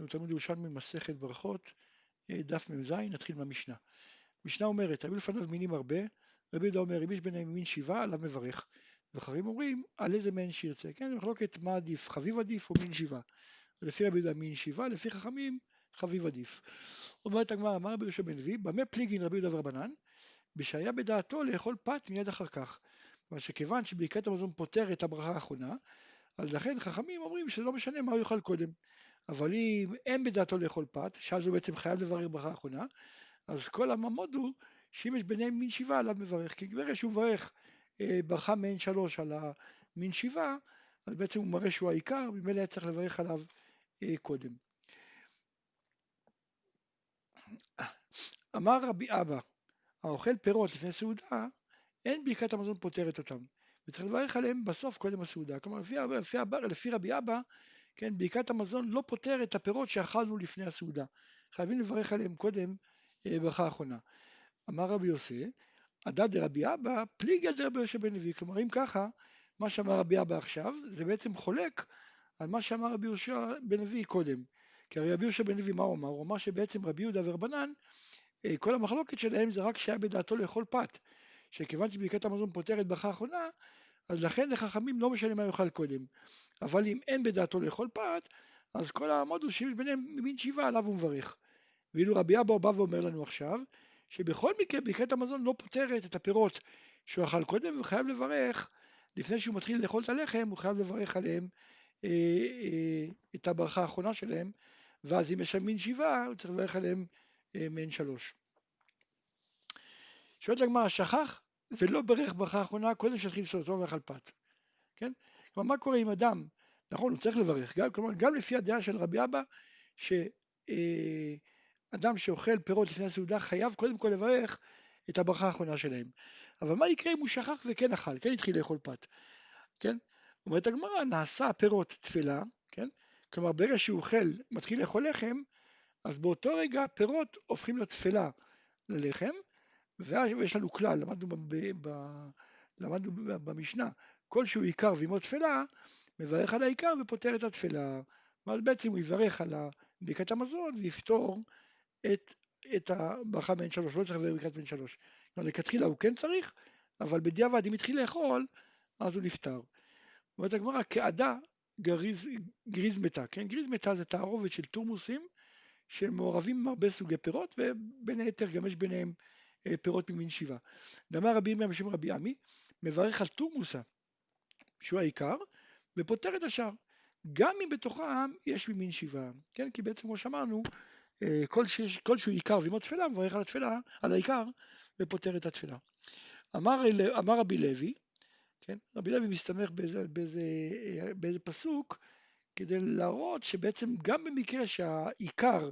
לנו תלמוד ירושלמי מסכת ברכות, אה, דף מ"ז, נתחיל מהמשנה. משנה אומרת, היו לפניו מינים הרבה, רבי יהודה אומר, אם יש ביניהם מין שבעה, עליו מברך. וחברים אומרים, על איזה מין שירצה, כן, מחלוקת מה עדיף, חביב עדיף או מין שבעה. לפי רבי יהודה מין שבעה, לפי חכמים חביב עדיף. אומרת הגמרא, אמר רבי יהושע בן לוי, במה פליגין רבי יהודה ורבנן? בשהיה בדעתו לאכול פת מיד אחר כך. כלומר שכיוון שברכת המזון פותר את הברכה האחרונה, אז לכן חכמים אומרים שזה לא משנה מה הוא יאכל קודם. אבל אם אין בדעתו לאכול פת, שאז הוא בעצם חייב לברר ברכה האחרונה, אז כל הממוד הוא שאם יש ביניהם מין שבעה עליו מברך, כי ברגע שהוא מברך אה, ברכה מעין שלוש על המין שבעה, אז בעצם הוא מראה שהוא העיקר, ממילא היה צריך לברך עליו אה, קודם. אמר רבי אבא, האוכל פירות לפני סעודה, אין ברכת המזון פותרת אותם, וצריך לברך עליהם בסוף קודם הסעודה. כלומר, לפי, לפי, לפי רבי אבא, כן, ברכת המזון לא פותר את הפירות שאכלנו לפני הסעודה. חייבים לברך עליהם קודם אה, ברכה האחרונה. אמר רבי יוסי, עדד דרבי אבא פליגי דרבי יושב בן לוי. כלומר, אם ככה, מה שאמר רבי אבא עכשיו, זה בעצם חולק על מה שאמר רבי יהושע בן לוי קודם. כי הרי רבי יהושע בן לוי, מה הוא אמר? הוא אמר שבעצם רבי יהודה ורבנן, אה, כל המחלוקת שלהם זה רק שהיה בדעתו לאכול פת. שכיוון שברכת המזון פותרת ברכה האחרונה, אז לכן לחכמים לא משנה מה יאכל קודם. אבל אם אין בדעתו לאכול פת, אז כל העמוד הוא שיש ביניהם מין שבעה עליו הוא מברך. ואילו רבי אבא בא ואומר לנו עכשיו, שבכל מקרה ברכת המזון לא פותרת את הפירות שהוא אכל קודם, וחייב לברך, לפני שהוא מתחיל לאכול את הלחם, הוא חייב לברך עליהם אה, אה, את הברכה האחרונה שלהם, ואז אם יש שם מין שבעה, הוא צריך לברך עליהם אה, מעין שלוש. שואלת הגמרא, שכח ולא ברך ברכה האחרונה קודם שהתחיל לסעודתו ואכל פת. כן? כלומר, מה קורה עם אדם? נכון, הוא צריך לברך, גם, כלומר, גם לפי הדעה של רבי אבא, שאדם אה, שאוכל פירות לפני הסעודה חייב קודם כל לברך את הברכה האחרונה שלהם. אבל מה יקרה אם הוא שכח וכן אכל, כן התחיל לאכול פת, כן? אומרת הגמרא, נעשה פירות תפלה, כן? כלומר, ברגע שהוא אוכל, מתחיל לאכול לחם, אז באותו רגע פירות הופכים לתפלה ללחם, ויש לנו כלל, למדנו, ב, ב, למדנו במשנה, כלשהו עיקר ועמו תפלה, מברך על העיקר ופותר את התפלה. ואז בעצם הוא יברך על ברכת המזון ויפתור את, את הברכה בין שלוש, לא צריך לברך ברכת בין שלוש. כלומר, לכתחילה הוא כן צריך, אבל בדיעבד אם התחיל לאכול, אז הוא נפטר. אומרת הגמרא, כעדה גריז, גריז מתה, כן? גריז מתה זה תערובת של תורמוסים שמעורבים עם הרבה סוגי פירות, ובין היתר גם יש ביניהם פירות ממין שבעה. דאמר רבי ירמיה בשם רבי עמי, מברך על תורמוסה, שהוא העיקר, ופותר את השאר. גם אם בתוכם יש ממין שבעה, כן? כי בעצם כמו שאמרנו, אה, כל, שיש, כל שהוא עיקר ועמו תפלה, מברך על התפלה, על העיקר, ופותר את התפלה. אמר, אמר רבי לוי, כן? רבי לוי מסתמך באיזה, באיזה, אה, באיזה פסוק, כדי להראות שבעצם גם במקרה שהעיקר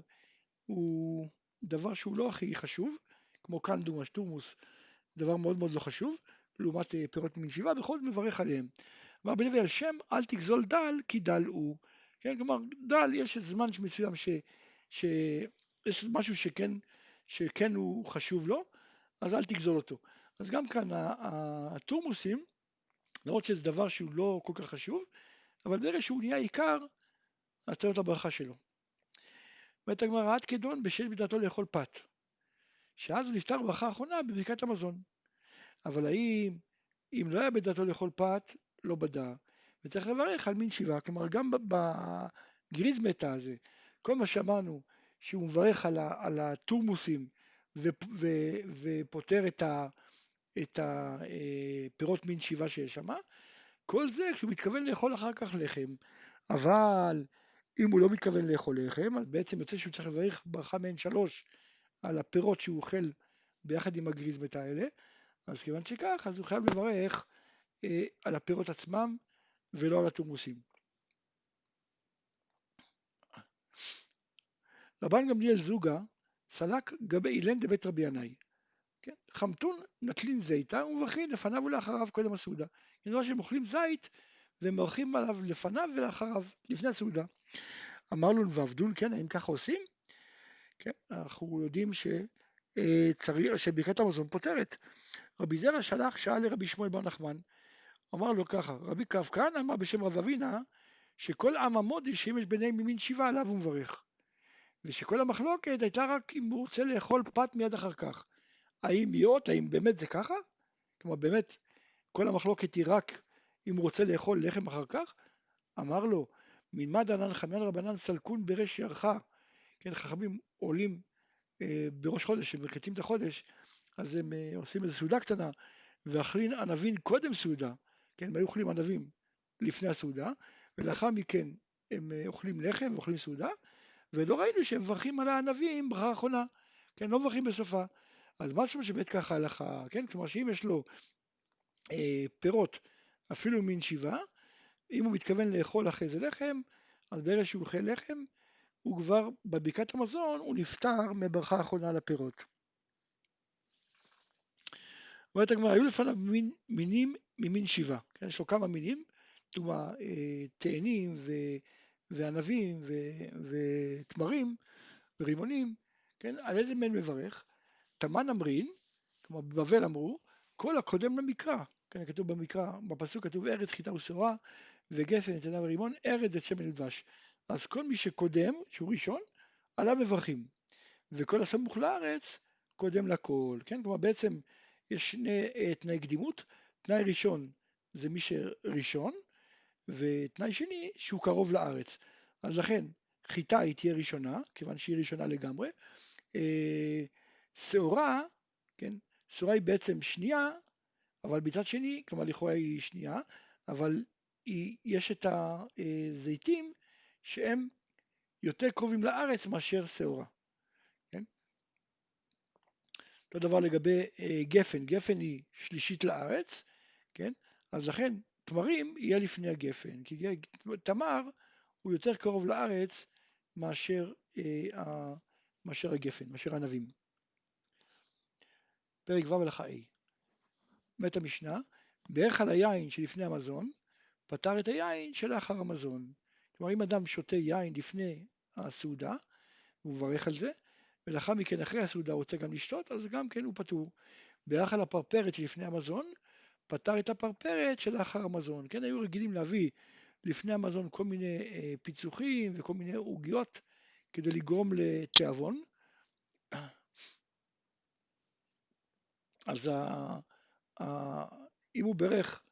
הוא דבר שהוא לא הכי חשוב, כמו קנדומוס, תורמוס, דבר מאוד מאוד לא חשוב, לעומת אה, פירות מישיבה, בכל זאת מברך עליהם. אמר בן לוי על שם אל תגזול דל כי דל הוא. כן, כלומר דל יש זמן מסוים ש, שיש משהו שכן, שכן הוא חשוב לו, אז אל תגזול אותו. אז גם כאן התורמוסים, למרות שזה דבר שהוא לא כל כך חשוב, אבל ברגע שהוא נהיה עיקר, אז צריך להיות הברכה שלו. אומרת הגמרא עד כדון בשל מידתו לאכול פת. שאז הוא נפטר בברכה האחרונה בברכת המזון. אבל האם, אם לא היה בדעתו לאכול פת, לא בדע, וצריך לברך על מין שבעה, כלומר גם בגריז מתה הזה, כל מה שאמרנו, שהוא מברך על, על התורמוסים ופותר את, את הפירות אה, מין שבעה שיש שם, כל זה כשהוא מתכוון לאכול אחר כך לחם, אבל אם הוא לא מתכוון לאכול לחם, אז בעצם יוצא שהוא צריך לברך ברכה מעין שלוש על הפירות שהוא אוכל ביחד עם הגריזמת האלה, אז כיוון שכך, אז הוא חייב לברך אה, על הפירות עצמם ולא על התורמוסים. רבן גמליאל זוגה סלק גבי אילן דבית רבי ינאי. כן? חמתון נטלין זיתה ומברכים לפניו ולאחריו קודם הסעודה. כנראה שהם אוכלים זית ומברכים עליו לפניו ולאחריו, לפני הסעודה. אמר לו ועבדון, כן, האם ככה עושים? כן, אנחנו יודעים אה, שברכת המזון פותרת. רבי זרע שלח, שאל לרבי שמואל בר נחמן, אמר לו ככה, רבי קו כהנא אמר בשם רב אבינה, שכל עם המודי יש ביניהם ממין שבעה עליו הוא מברך. ושכל המחלוקת הייתה רק אם הוא רוצה לאכול פת מיד אחר כך. האם להיות, האם באמת זה ככה? כלומר באמת כל המחלוקת היא רק אם הוא רוצה לאכול לחם אחר כך? אמר לו, מלמד ענן חמיין רבנן סלקון ברש ירחה. כן, חכמים עולים אה, בראש חודש, הם מקצים את החודש, אז הם אה, עושים איזו סעודה קטנה, ואכלין ענבים קודם סעודה, כן, הם היו אוכלים ענבים לפני הסעודה, ולאחר מכן הם אה, אוכלים לחם ואוכלים סעודה, ולא ראינו שהם מברכים על הענבים ברכה אחרונה, כן, לא מברכים בסופה. אז משהו שבאמת ככה הלכה, כן, כלומר שאם יש לו אה, פירות אפילו מין שבעה, אם הוא מתכוון לאכול אחרי זה לחם, אז ברגע שהוא אוכל לחם, הוא כבר בבקעת המזון, הוא נפטר מברכה האחרונה לפירות. אומרת הגמרא, היו לפניו מין, מינים ממין שבעה, כן, יש לו כמה מינים, דוגמה אה, תאנים ו, וענבים ו, ותמרים ורימונים, כן, על איזה מין מברך? תמן אמרין, כלומר בבבל אמרו, כל הקודם למקרא, כן, כתוב במקרא, בפסוק כתוב ארץ חיטה ושעורה וגפן נתנה ורימון, ארץ את שמן ודבש. אז כל מי שקודם, שהוא ראשון, עליו מברכים. וכל הסמוך לארץ קודם לכל, כן? כלומר בעצם יש שני uh, תנאי קדימות, תנאי ראשון זה מי שראשון, ותנאי שני שהוא קרוב לארץ. אז לכן חיטה היא תהיה ראשונה, כיוון שהיא ראשונה לגמרי. אה, שעורה, כן, שעורה היא בעצם שנייה, אבל מצד שני, כלומר לכאורה היא שנייה, אבל יש את הזיתים שהם יותר קרובים לארץ מאשר שעורה. כן? אותו דבר לגבי אה, גפן, גפן היא שלישית לארץ, כן? אז לכן תמרים יהיה לפני הגפן, כי תמר הוא יותר קרוב לארץ מאשר, אה, מאשר הגפן, מאשר ענבים. פרק ו' הלכה A. מת המשנה, בערך על היין שלפני המזון, פתר את היין שלאחר המזון. כלומר אם אדם שותה יין לפני הסעודה, הוא מברך על זה, ולאחר מכן אחרי הסעודה רוצה גם לשתות, אז גם כן הוא פטור. בערך על הפרפרת שלפני המזון, פתר את הפרפרת שלאחר המזון. כן, היו רגילים להביא לפני המזון כל מיני אה, פיצוחים וכל מיני עוגיות כדי לגרום לתיאבון. אז ה, ה, אם הוא ברך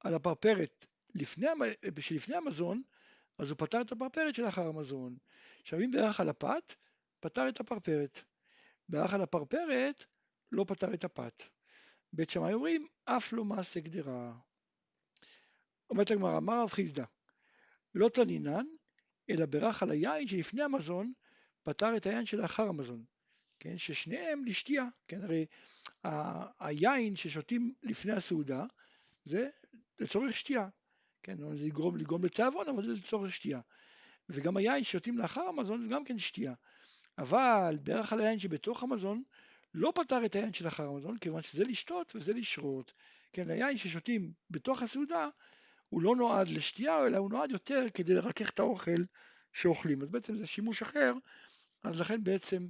על הפרפרת לפני, שלפני המזון, אז הוא פתר את הפרפרת שלאחר המזון. עכשיו אם ברך על הפת, פתר את הפרפרת. ברך על הפרפרת, לא פתר את הפת. בית שמאי אומרים, אף לא מעשה גדרה. אומרת הגמרא, אמר רב חיסדא, לא תנינן, אלא ברך על היין שלפני המזון, פתר את היין שלאחר המזון. כן, ששניהם לשתייה, כן, הרי היין ששותים לפני הסעודה, זה לצורך שתייה, כן, זה יגרום, לגרום לתיאבון, אבל זה לצורך שתייה. וגם היין ששותים לאחר המזון זה גם כן שתייה. אבל ברך על היין שבתוך המזון, לא פתר את היין של אחר המזון, כיוון שזה לשתות וזה לשרות. כן, היין ששותים בתוך הסעודה, הוא לא נועד לשתייה, אלא הוא נועד יותר כדי לרכך את האוכל שאוכלים. אז בעצם זה שימוש אחר, אז לכן בעצם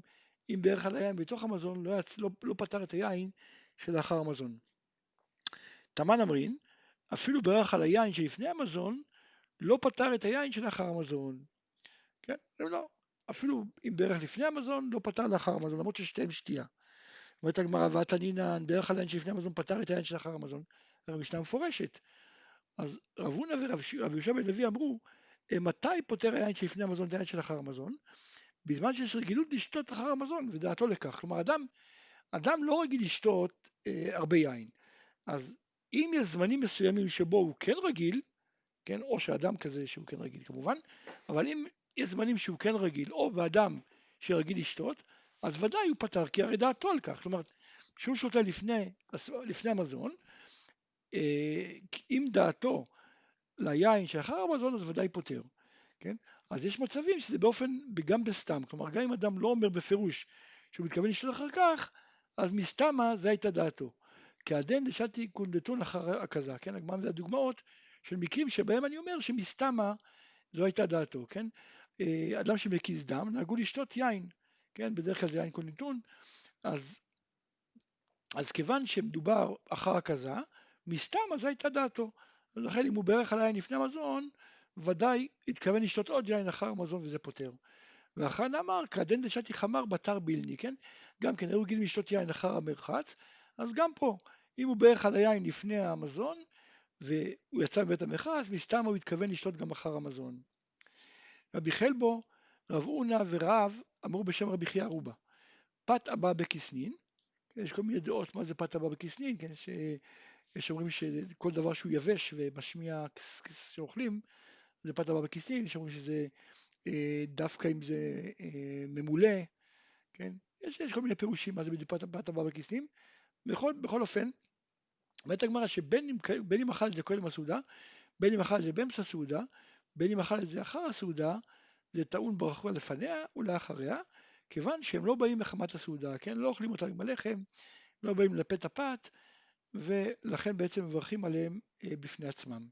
אם בערך על היין בתוך המזון לא, יצ... לא, לא פתר את היין שלאחר המזון. תמן אמרין, אפילו בערך על היין שלפני המזון, לא פתר את היין שלאחר המזון. כן, לא, אפילו אם בערך לפני המזון, לא פתר לאחר המזון, למרות ששתיהם שתייה. אומרת הגמרא, ועתנינן, בערך על היין שלפני המזון פתר את היין שלאחר המזון. זו משנה מפורשת. אז רב הונא ורב יהושע בן לוי אמרו, אה, מתי פותר היין שלפני המזון את היין שלאחר המזון? בזמן שיש רגילות לשתות אחר המזון, ודעתו לכך. כלומר, אדם, אדם לא רגיל לשתות אה, הרבה יין. אז אם יש זמנים מסוימים שבו הוא כן רגיל, כן, או שאדם כזה שהוא כן רגיל כמובן, אבל אם יש זמנים שהוא כן רגיל, או באדם שרגיל לשתות, אז ודאי הוא פתר, כי הרי דעתו על כך. כלומר, כשהוא שותה לפני, לפני המזון, אה, אם דעתו ליין שאחר המזון, אז ודאי פותר. כן? אז יש מצבים שזה באופן, גם בסתם. כלומר, גם אם אדם לא אומר בפירוש שהוא מתכוון לשתות אחר כך, אז מסתמה זה הייתה דעתו. כעדן דשתי קונדטון אחר הכזה, כן? הגמרא זה הדוגמאות של מקרים שבהם אני אומר שמסתמה זו הייתה דעתו, כן? אה, אדם שמקיז דם, נהגו לשתות יין, כן? בדרך כלל זה יין קונדטון, אז, אז כיוון שמדובר אחר הכזה, מסתמה זו הייתה דעתו. אז לכן אם הוא ברך על היין לפני המזון, ודאי התכוון לשתות עוד יין אחר המזון וזה פותר. ואחרן אמר, כעדן דשתי חמר בתר בילני, כן? גם כן, היו רגילים לשתות יין אחר המרחץ, אז גם פה, אם הוא בערך על היין לפני המזון, והוא יצא מבית המרחץ, מסתם הוא התכוון לשתות גם אחר המזון. רבי חלבו, רב אונה ורב אמרו בשם רבי חייא רובה, פת הבא בכסנין, יש כל מיני דעות מה זה פת הבא בכסנין, כן? יש אומרים שכל דבר שהוא יבש ומשמיע שאוכלים, זה פת הבא בכסנין, יש אומרים שזה אה, דווקא אם זה אה, ממולא, כן? יש, יש כל מיני פירושים מה זה בדיוק פת הבא בכסנין. בכל, בכל אופן, אומרת הגמרא שבין אם, אכל את זה קודם הסעודה, בין אם אכל את זה באמצע הסעודה, בין אם אכל את זה אחר הסעודה, זה טעון ברכו לפניה ולאחריה, כיוון שהם לא באים מחמת הסעודה, כן? לא אוכלים אותה עם הלחם, לא באים לפת הפת, ולכן בעצם מברכים עליהם אה, בפני עצמם.